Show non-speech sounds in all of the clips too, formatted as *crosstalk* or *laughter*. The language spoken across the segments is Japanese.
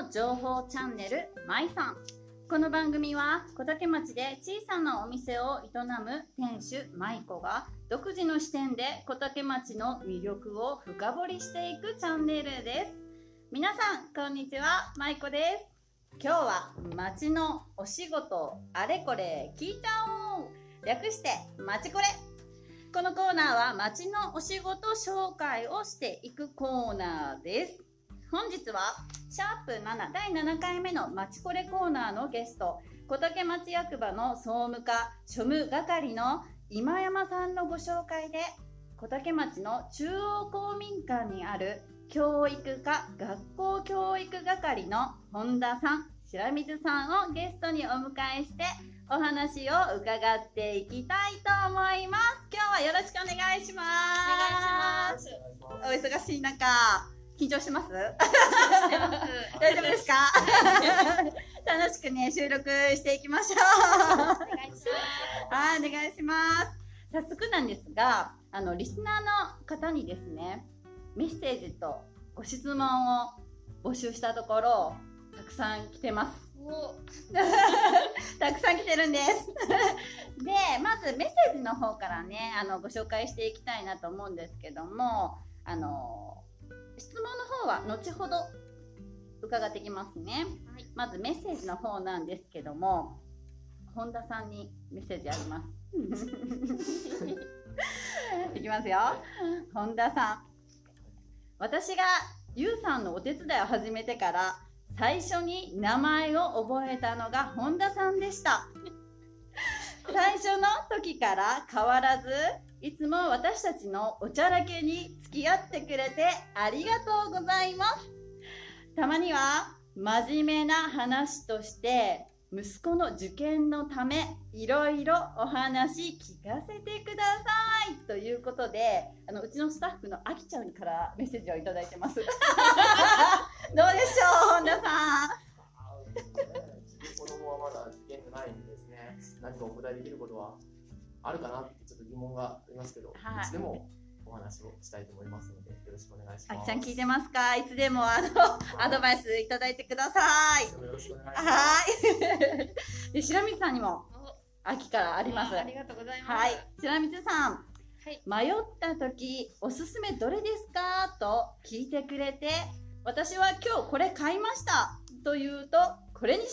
の情報チャンネルまいさんこの番組は小竹町で小さなお店を営む店主舞子が独自の視点で小竹町の魅力を深掘りしていくチャンネルです。皆さんこんにちは。舞子です。今日は町のお仕事あれこれ聞いちゃおう略してまちこれ。このコーナーは町のお仕事紹介をしていくコーナーです。本日はシャープ7第7回目のまちこれコーナーのゲスト小竹町役場の総務課庶務係の今山さんのご紹介で小竹町の中央公民館にある教育課学校教育係の本田さん白水さんをゲストにお迎えしてお話を伺っていきたいと思います今日はよろしくお願いしますお願いします。お忙しい中緊張します？してます。大丈夫ですか？楽しくね収録していきましょうお願いします。はいお願いします早速なんですがあのリスナーの方にですねメッセージとご質問を募集したところたくさん来てますお、*laughs* たくさん来てるんです。で、まずメッセージの方からね、あのご紹介していきたいなと思うんですけども、あの質問の方は後ほど伺ってきますね。はい。まずメッセージの方なんですけども、本田さんにメッセージあります。*laughs* いきますよ。本田さん。私がゆうさんのお手伝いを始めてから最初に名前を覚えたのが本田さんでした。最初の時から変わらず、いつも私たちのおちゃらけに付き合ってくれてありがとうございます。たまには真面目な話として、息子の受験のため、いろいろお話聞かせてください。ということで、あの、うちのスタッフのあきちゃんからメッセージをいただいてます。*laughs* どうでしょう、本田さん。子供はまだ受験がないんでですね、何かお答えできることはあるかなってちょっと疑問がありますけど、はいいつでもお話をしたいと思いますので、よろしくお願いします。あきちゃん聞いてますか？いつでもあの、アドバイスいただいてくださいよろしくお願いします。はい。*laughs* で、白水さんにも、お、秋からあります。ありがとうございます。はい。白水さん。はい迷った時、おすすめどれですか？と聞いてくれて、私は今日これ買いましたと言うと、これにし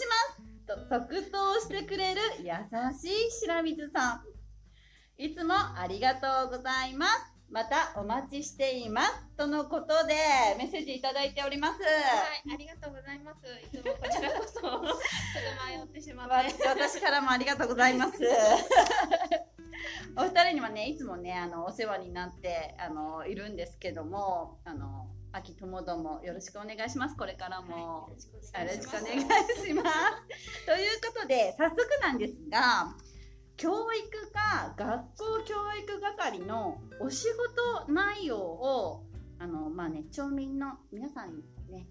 ますと即答してくれる優しい白水さん。いつもありがとうございます。またお待ちしています。とのことで、メッセージいただいております。はい、ありがとうございます。いつもこちらこそ、ちょっと迷ってしまっわて。私からもありがとうございます。お二人にはね、いつもね、あの、お世話になって、あの、いるんですけども、あの、秋ともどもよろしくお願いします。これからも。よろしくおよ願いします。ろしくお願いします。ということで、早速なんですが、教育課学校教育係のお仕事内容を、あの、まあね、町民の皆さんにね、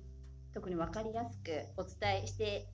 特に分かりやすくお伝えして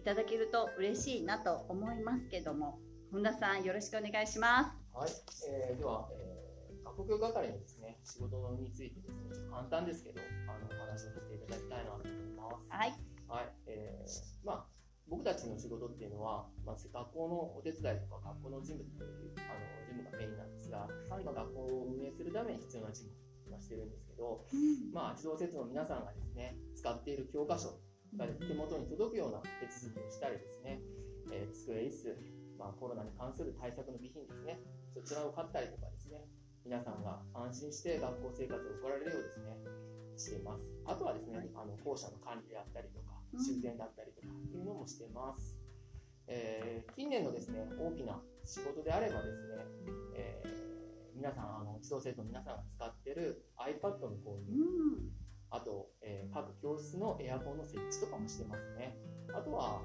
いただけると嬉しいなと思いますけども、本田さんよろしくお願いします。はい、えーでは、えー、学校係のですね、仕事についてですね、ちょっと簡単ですけど、あの、お話をさせていただきたいなと思います。はい。はい、えーまあ、僕たちの仕事っていうのは、まあ、学校のお手伝いとか学校の事務というあの事務がメインなんですが、まあ、学校を運営するために必要な事務を今してるんですけど、まあ、児童生徒の皆さんがですね、使っている教科書が手元に届くような手続きをしたりですね、えー机、椅子、まあ、コロナに関する対策の備品ですね、そちらを買ったりとかですね、皆さんが安心して学校生活を送られるようですね、しています。あとはですね、はいあの校舎の管理であったりとかうん、修繕だったりとかっていうのもしています。えー近年のですね、大きな仕事であればですね、えー皆さん、あの児童生徒の皆さんが使ってる iPad の購う入、ん。あと、えー各教室のエアコンの設置とかもしてますね。あとは、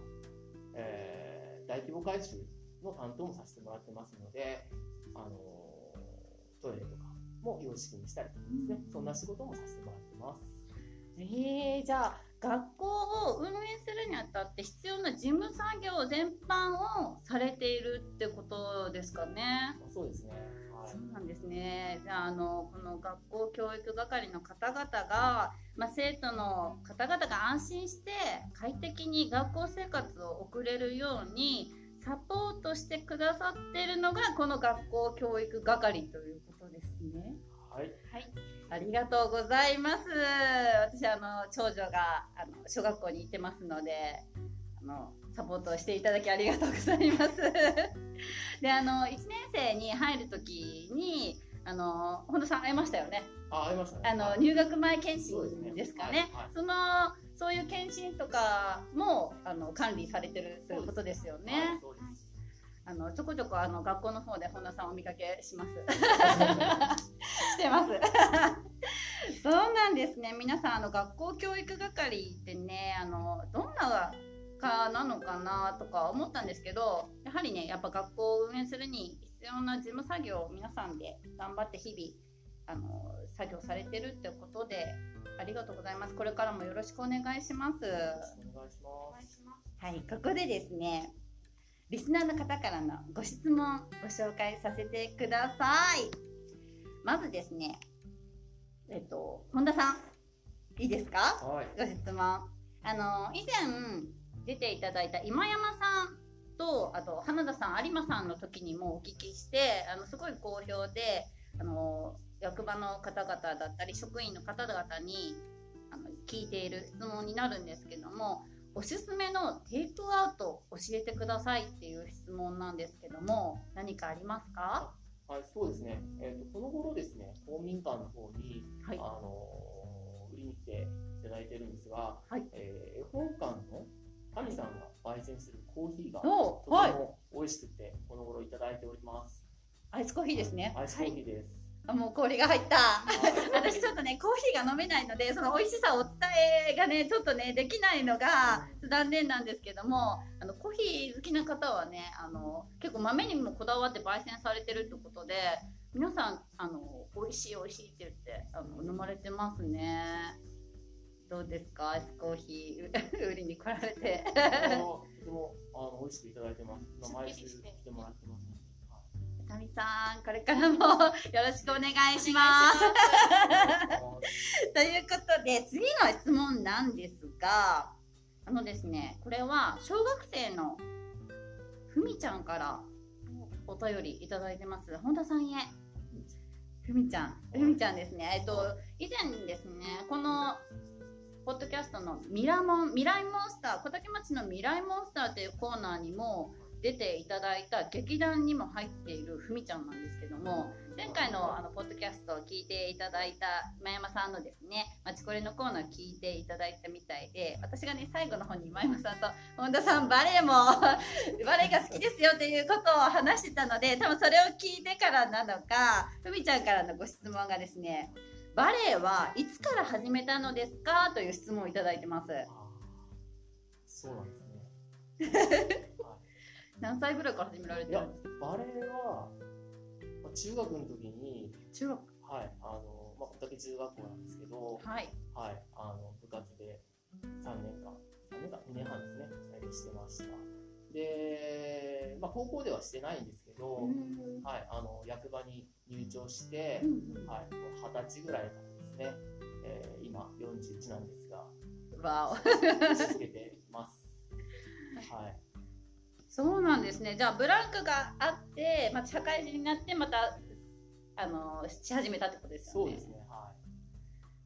えー大規模改修の担当もさせてもらってますので、あのートイレとかも様式にしたりとかですね、そんな仕事もさせてもらってます。えー、じゃあ学校を運営するにあたって必要な事務作業全般をされているってことですかね。そうですね。はいそうなんですね。じゃあ、あの、この学校教育係の方々が、まあ、生徒の方々が安心して快適に学校生活を送れるようにサポートしてくださってるのがこの学校教育係ということですね。はい。ありがとうございます。私あの長女があの小学校に行ってますので、あのサポートをしていただきありがとうございます。*laughs* であの1年生に入る時にあの本田さん会いましたよね。あ、ありましたね。あのはい入学前検診ですかね。はいはいそのそういう検診とかもあの管理されてるということですよはいね。そうです。あのちょこちょこあの学校の方で本田さんをお見かけします。*laughs* してます。*laughs* そうなんですね。皆さんあの学校教育係ってね、あのどんなかなのかなとか思ったんですけど、やはりね、やっぱ学校を運営するに必要な事務作業を皆さんで頑張って日々あの作業されてるってことで。ありがとうございます。これからもよろしくお願いします。よろしくお願いします。お願いします。はい、ここでですね、リスナーの方からのご質問ご紹介させてください。まずですね、えっと、本田さん、いいですか？はい。ご質問。あの、以前出ていただいた今山さんと、あと、花田さん、有馬さんの時にもお聞きして、あの、すごい好評で、あの、役場の方々だったり、職員の方々に、あの、聞いている質問になるんですけども、おすすめのテイクアウト教えてくださいっていう質問なんですけども、何かありますか？はい、そうですね。えっ、と、この頃ですね、公民館の方に、はいあ。の売りに来ていただいてるんですが、はいえー絵本館の神さんが焙煎するコーヒーがとおてはい。も美味しくて、この頃いただいております。アイスコーヒーですね。アイスコーヒはい。ーです。あもう氷が入った。はい *laughs* 私が飲めないのでその美味しさをお伝えがねちょっとねできないのが残念なんですけどもあのコーヒー好きな方はねあの結構豆にもこだわって焙煎されてるってことで皆さんあの美味しい美味しいって言ってあの飲まれてますね。どうですか？アイスコーヒー *laughs* 売りに来られて。とてもあの美味しくいただいてます。今毎週来てもらってます。はいタミさんこれからも *laughs* よろしくお願いします。ということで次の質問なんですがあのですねこれは小学生のふみちゃんからお便りいただいてます。本田さんへ。ふみちゃん。ふみちゃんですね。えっと以前ですねこのポッドキャストのミラモン未来モンスター小竹町の未来モンスターというコーナーにも出ていただいた劇団にも入っているふみちゃんなんですけども前回のあのポッドキャストを聞いていただいた今山さんのですね「まちこれ」のコーナー聞いていただいたみたいで私がね最後の方に今山さんと本田さんバレエも *laughs* バレエが好きですよっていうことを話してたので多分それを聞いてからなのかふみちゃんからのご質問がですねバレエはいつから始めたのですか？という質問をいただいてますそうなんですね。*laughs* はい何歳ぐらいから始められてるんですか、バレエは、まあ中学の時に、中学。はい、あの、まあ、小竹中学校なんですけど、はい。はい、あの、部活で3年間、3年間、2年半ですね、えーしてました。で、まあ、高校ではしてないんですけど、うんはい、あの、役場に入庁してう、んはい、二十歳ぐらいからですね、えー今41なんですが、わお。続けてます。はい。そうなんですね。じゃあブランクがあって、まあ、社会人になってまたあのし始めたってことですよね。そうですね、は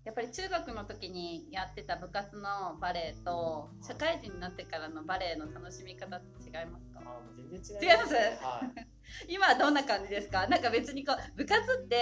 やっぱり中学の時にやってた部活のバレエと社会人になってからのバレエの楽しみ方って違いますい。か？あ全然違違います？はい。今はどんな感じですか？なんか別にこう部活って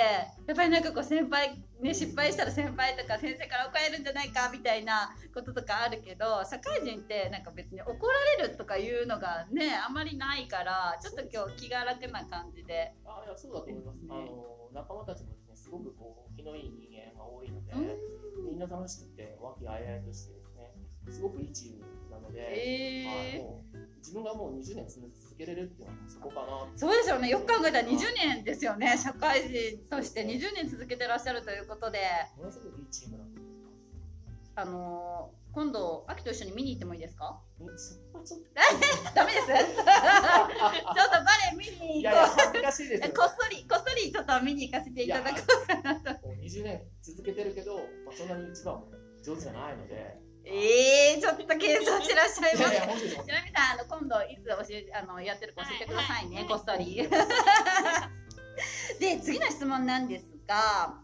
やっぱりなんかこう先輩ね失敗したら先輩とか先生から怒られるんじゃないか？みたいなこととかあるけど社会人ってなんか別に怒られるとかいうのがねあんまりないからちょっと今日気が楽な感じで。あいやそうだと思います。ねあの仲間たちもですね、すごくこう気のいい人間が多いので、うんみんな楽しくて和気あいあいとしてですね、すごくいいチームなので、はい、えー、もう自分がもう20年続けれるっていうのはそこかな。そうですよね。よく考えたら20年ですよね。社会人として20年続けてらっしゃるということで。ものすごくいいチームだと思います。あの今度秋と一緒に見に行ってもいいですか？うんそこはちょっと。*laughs* ダメです。*laughs* ちょっとバレエ見に行こいやいや恥ずかしいですよ。うこっそりこっそりちょっと見に行かせていただこうかなと。もう20年続けてるけど、まあ、そんなに一番上手じゃないのでえー、ちょっと計算してらっしゃい。ますいやいや本当です。本当ちなみにさんあの今度いつ教えあのやってるか教えてくださいね、はい。こっそり。で次の質問なんですが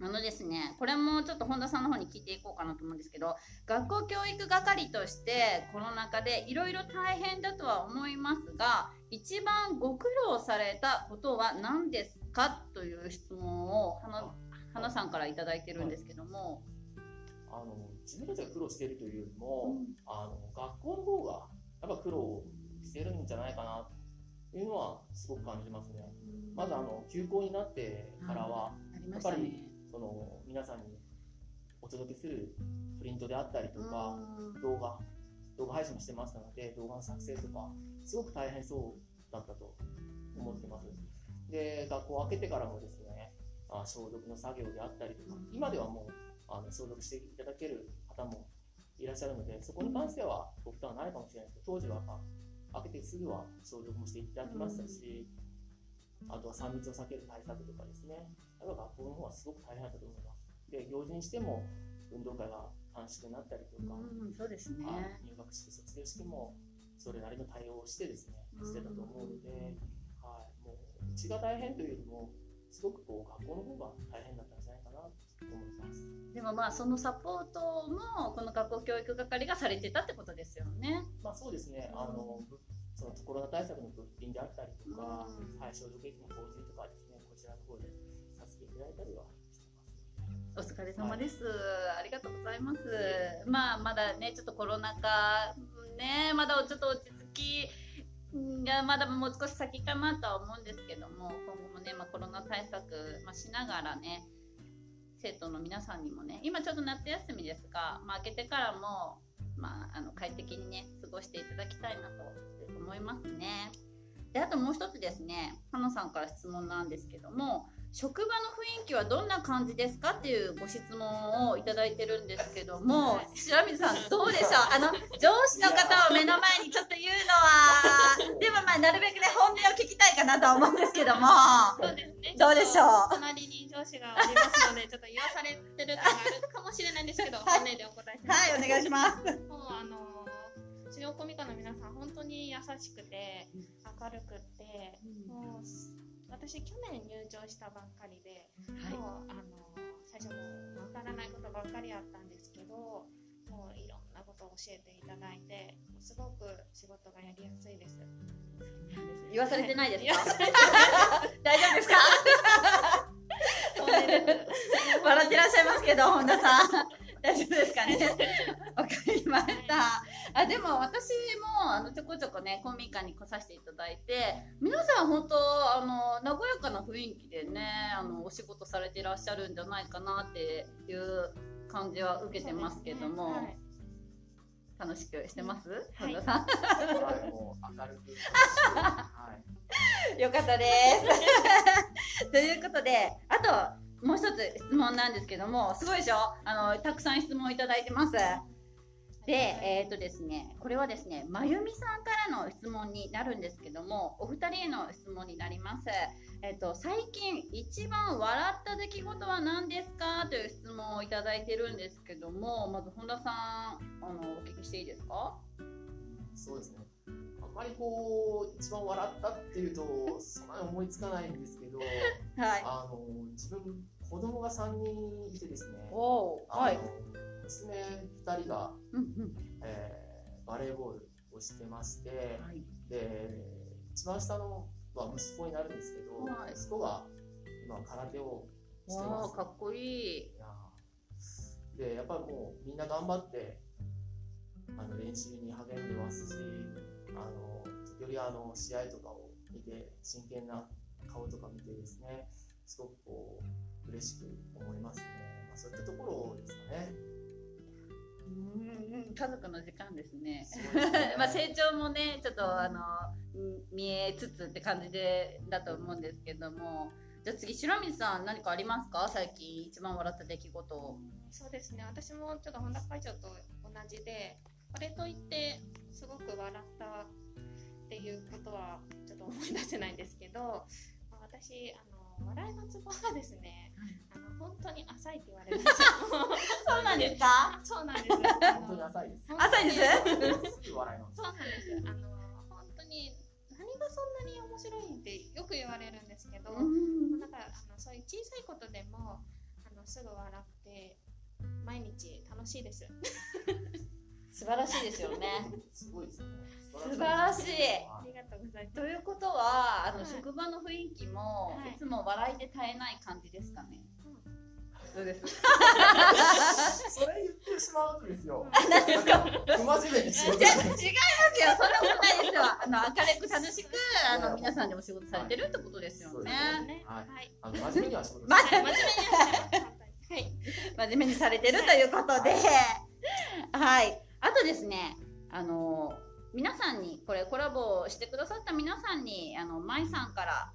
あのですねこれもちょっと本田さんの方に聞いていこうかなと思うんですけど学校教育係としてコロナ禍でいろいろ大変だとは思いますが一番ご苦労されたことは何ですか？という質問を花花さんから頂いてるんですけども、あの自分たちが苦労しているというよりも、うん。あの学校の方がやっぱ苦労してるんじゃないかなというのはすごく感じますね。まずあの休校になってからは、ありましたね。その皆さんにお届けするプリントであったりとか、うん。動画動画配信もしてましたので動画の作成とかすごく大変そうだったと思ってます。で学校を開けてからもですねあ消毒の作業であったりとか今ではもうあの消毒していただける方もいらっしゃるのでそこに関してはご負担はないかもしれないですけど当時は開けてすぐは消毒もしていただきましたし、あとは3密を避ける対策とかですね。やっぱ学校の方はすごく大変だったと思います。で行事にしても運動会が短縮になったりとか、うん、そうですね。はい入学式、卒業式もそれなりの対応をしてですね、してたと思うので、はい、もううちが大変というよりも、すごくこう学校の方が大変だった思います。でもまあそのサポートもこの学校教育係がされてたってことですよね。まあそうですね、あのぶそのコロナ対策の物品であったりとか、うんはい、消毒液の購入とかですね、こちらの方でさせていただいたりはしてますので。お疲れ様です、ありがとうございます。まあまだねちょっとコロナ禍ねまだちょっと落ち着きがまだもう少し先かなとは思うんですけども今後もねまあコロナ対策、まあ、しながらね生徒の皆さんにもね今ちょっと夏休みですが、まあ、明けてからも、まあ、あの快適にね過ごしていただきたいなと思いますね。であともう一つですね花さんから質問なんですけども職場の雰囲気はどんな感じですかっていうご質問をいただいてるんですけども白水さんどうでしょう？*laughs* あの上司の方を目の前にちょっと言うのは。でもまあなるべくね本音を聞きたいかなとは思うんですけども。そうですね。どうでしょう？隣に上司がおりますので、ちょっと言わされてる感があるかもしれないんですけど、*laughs* はい。本音でお答えします。はいお願いします。もうあのー、治療コミカの皆さん、本当に優しくて、明るくって、もう、私、去年入場したばっかりで、もう、あのー、最初もう、わからないことばっかりあったんですけど、もういろんなことを教えていただいて、すごく仕事がやりやすいです。言わされてないですか？*laughs* 大丈夫ですか？笑ってらっしゃいますけど本田さん。大丈夫ですかね？わかりましたあでも私もあのちょこちょこね公民館に来させていただいて皆さん本当あの和やかな雰囲気でねあのお仕事されていらっしゃるんじゃないかなっていう感じは受けてますけども、はい。楽しくしてます、はい本田さん。はい、もう明るく、はい、よかったです。*laughs* ということで、あともう一つ質問なんですけども、すごいでしょ？あの、たくさん質問いただいてます。で、えっ、とですね、これはですね、まゆみさんからの質問になるんですけども、お二人への質問になります。えっ、と、最近一番笑った出来事は何ですかという質問をいただいてるんですけども、まず本田さん、あの、お聞きしていいですか？そうですね。あんまりこう、一番笑ったっていうと、そんなに思いつかないんですけど、はい。あの、自分、子供が3人いてですね、おーあのはい。娘2人が、うんうん。えーバレーボールをしてまして、はい。で、一番下のは息子になるんですけど、はい息子が今空手をしてます。かっこいい。でやっぱりもうみんな頑張ってあの練習に励んでますしあの時折あの試合とかを見て真剣な顔とか見てですねすごくこう嬉しく思いますね、まあ、そういったところですかねうんうん、家族の時間ですね。すね *laughs* まあ成長もね、ちょっとあのん見えつつって感じでだと思うんですけども。じゃあ次白水さん何かありますか？最近一番笑った出来事そうですね。私もちょっと本田会長と同じでこれといってすごく笑ったっていうことはちょっと思い出せないんですけど、まあ私あの笑いのツボがですね、あの本当に浅いって言われるんですよ。*laughs* そうなんですか？そうなんです。あ本当にの浅いです。浅いですすぐ笑います。そうなんです。あの本当に何がそんなに面白いんってよく言われるんですけど、うんなんかあのそういう小さいことでもあのすぐ笑って毎日楽しいです。素晴らしいですよね。すごいですよね。素晴らしいありがとうございます。ということは、あの、はい職場の雰囲気も、はいい、つも笑いで絶えない感じですかね？どうです *laughs* それ言ってしまうとですよ。何ですか不真面目に仕事違いますよ、そんなことないですよ。あの、明るく楽しく、あの、皆さんでお仕事されてるってことですよね。ね。ははいい。あの真面目には仕事真面目にはい。真面目にされてるということで、はい。あとですね、あの、皆さんに、これコラボしてくださった皆さんに、あの、舞さんから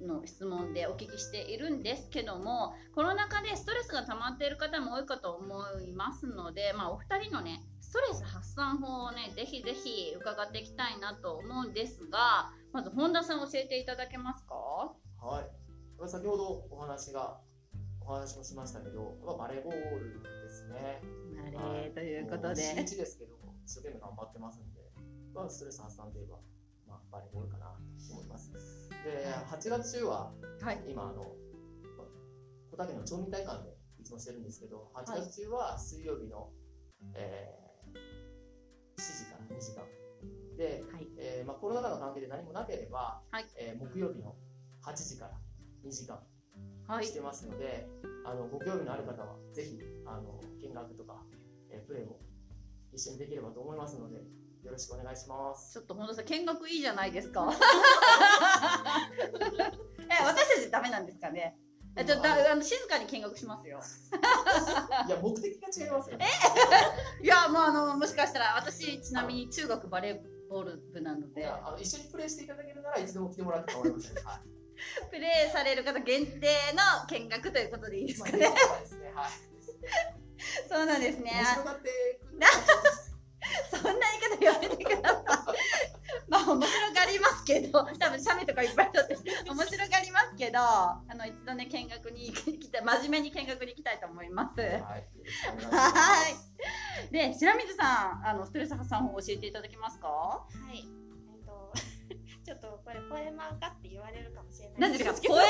の質問でお聞きしているんですけども、コロナ禍でストレスが溜まっている方も多いかと思いますので、まあ、お二人のね、ストレス発散法をね、ぜひぜひ伺っていきたいなと思うんですが、まず本田さん教えていただけますか？はい。先ほどお話が、お話もしましたけど、まあバレーボールですね。あれということで。一ですけど、一生懸命頑張ってますんで、まあ、ストレス発散といえば、まあ、バレーボールかなと思います。で、8月中は、はい。今、あの、小竹の町民会館でいつもしてるんですけど、8月中は水曜日の、えー、7時から2時間。で、はい。えーまあ、コロナ禍の関係で何もなければ、はいえー木曜日の8時から2時間はいし。てますので、あのご興味のある方はぜひあの見学とか、えープレーも一緒にできればと思いますのでよろしくお願いします。ちょっと本田さん見学いいじゃないですか。*laughs* え、私たちダメなんですかね？えちょっとだあの静かに見学しますよ。いや目的が違いますよね。*laughs* いや、もうあのもしかしたら私ちなみに中学バレーボール部なので、あの一緒にプレーしていただけるならいつでも来てもらって構いません。はい。プレーされる方限定の見学ということでいいですまあかね。そうですね。はい。*laughs* そうなんですね。そんな言い方言われてください。まあ面白がりますけど、多分写メとかいっぱい撮って面白がりますけど、あの一度ね見学に行きたい、真面目に見学に行きたいと思います。はい。はい。で、白水さん、あのストレス発散法を教えていただけますか？はい。えっと、*laughs* ちょっとこれポエマーかって言われるかもしれない何ですか？けどポエマ、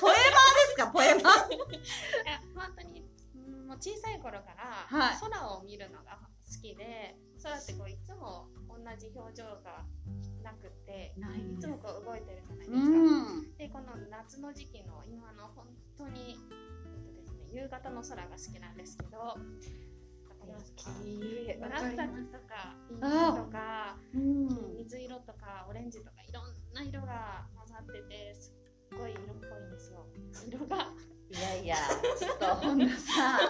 ポエマですか？ポエマ？いや本当にうんもう小さい頃からはい空を見るのが好きで、空ってこういつも同じ表情がなくってないいつもこう動いてるじゃないですか。うん。でこの夏の時期の今の本当に、えっとですね、夕方の空が好きなんですけど紫とかピンクとかうん。水色とかオレンジとかいろんな色が混ざっててすっごい色っぽいんですよ色がいやいや、ちょっと本田さん、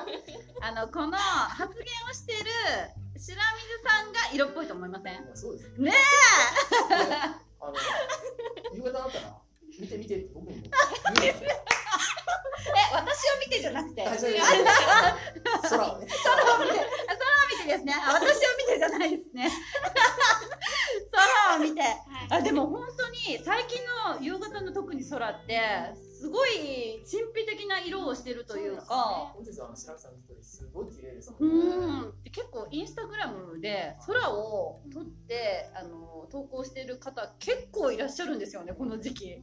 あのこの発言をしてる白水さんが色っぽいと思いません？そうですねあの夕方だったら見て見てって僕にも。*laughs* え、私を見てじゃなくて、空をです空をね。見て、空を見てですね。あ、私を見てじゃないですね。空を見て。はいあ、でも本当に最近の夕方の特に空って、すごい神秘的な色をしてるというか、本日はあの白木さんの一人すごいうん。結構インスタグラムで空を撮ってあの投稿してる方結構いらっしゃるんですよねこの時期。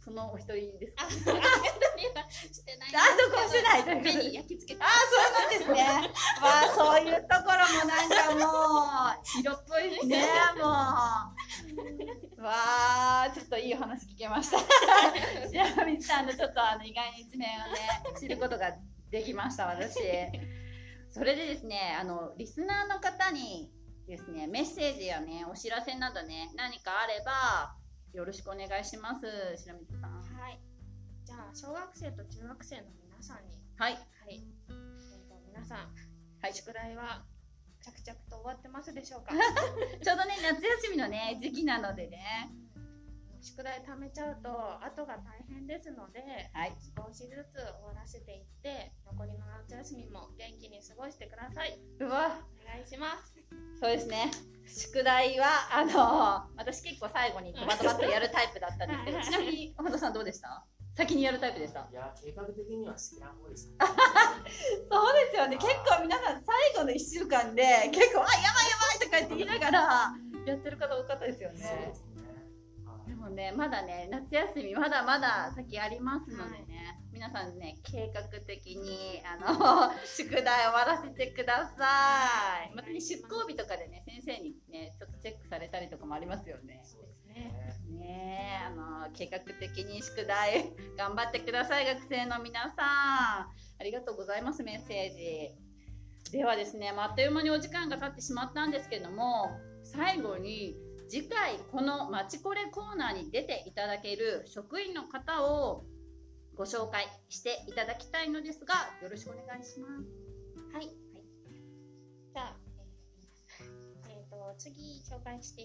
そのお一人ですか？あ、してない。あそこしてない。という焼き付けてあ。そうなんですね。まあそういうところもなんかもう色っぽいですねもう。わあちょっといいお話聞けました。*laughs* 白水さんのちょっとあの意外な一面をね知ることができました私それでですねあのリスナーの方にですねメッセージやねお知らせなどね何かあればよろしくお願いします白水さんはい。じゃあ小学生と中学生の皆さんに、はいはい。えっと皆さん、はい宿題は着々と終わってますでしょうか？*laughs* ちょうどね夏休みのね時期なのでね宿題貯めちゃうと後が大変ですので、はい。少しずつ終わらせていって残りの夏休みも元気に過ごしてください。うわ。お願いします。そうですね。宿題はあの私結構最後にドバドバっとやるタイプだったんですけどちなみに本田さんどうでした？先にやるタイプでした？いや、計画的にはしてない方でした、ね。*laughs* そうですよね。結構皆さん最後の1週間で結構あやばいやばいとか言って言いながらやってる方多かったですよねそうでまだね夏休みまだまだ先ありますのでね、皆さんね計画的にあの *laughs* 宿題終わらせてください。またね出航日とかでね先生にねちょっとチェックされたりとかもありますよね。そうですね。ねえあの計画的に宿題 *laughs* 頑張ってください学生の皆さん。ありがとうございますメッセージ。ではですね、まああっという間にお時間が経ってしまったんですけども最後に次回この「まちこれ」コーナーに出ていただける職員の方をご紹介していただきたいのですがよろしくお願いします。はい。じゃあ、えーえーと次紹介して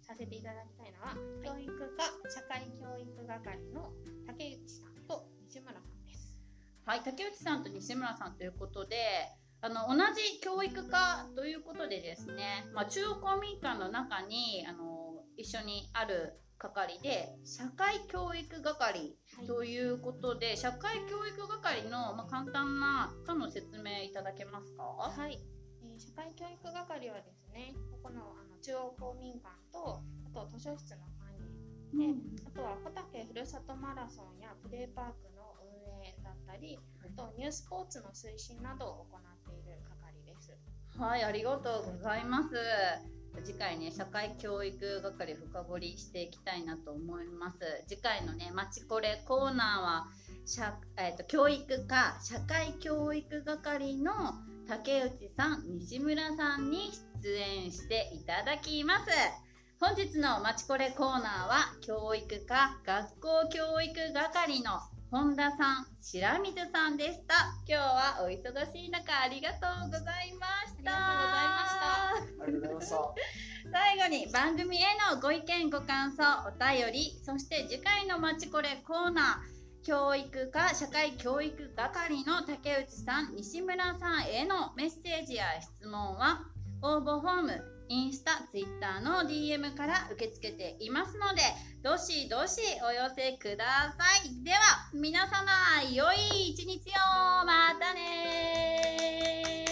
させていただきたいのは、教育課社会教育係の竹内さんと西村さんです。はい、竹内さんと西村さんということであの同じ教育科ということでですね、まあ、中央公民館の中にあの一緒にある係で社会教育係はい。ということで、社会教育係の、まあ、簡単な科の説明いただけますか？はい、えー社会教育係はですね、ここのあの中央公民館と、あと図書室の管理、うん。あとは小竹ふるさとマラソンやプレーパークの運営だったり、あとニュースポーツの推進などを行ってです。はい、ありがとうございます。次回ね、社会教育係深掘りしていきたいなと思います。次回のね、まちこれコーナーは、社えー、と教育課社会教育係の竹内さん、西村さんに出演していただきます。本日のまちこれコーナーは、教育課学校教育係の本田さん、白水さんでした。今日はお忙しい中ありがとうございました。あありがとうございました。最後に番組へのご意見ご感想お便りそして次回のまちこれコーナー教育課社会教育係の竹内さん西村さんへのメッセージや質問は応募フォームインスタ、ツイッターの DM から受け付けていますのでどしどしお寄せください。では皆様良い一日を。またね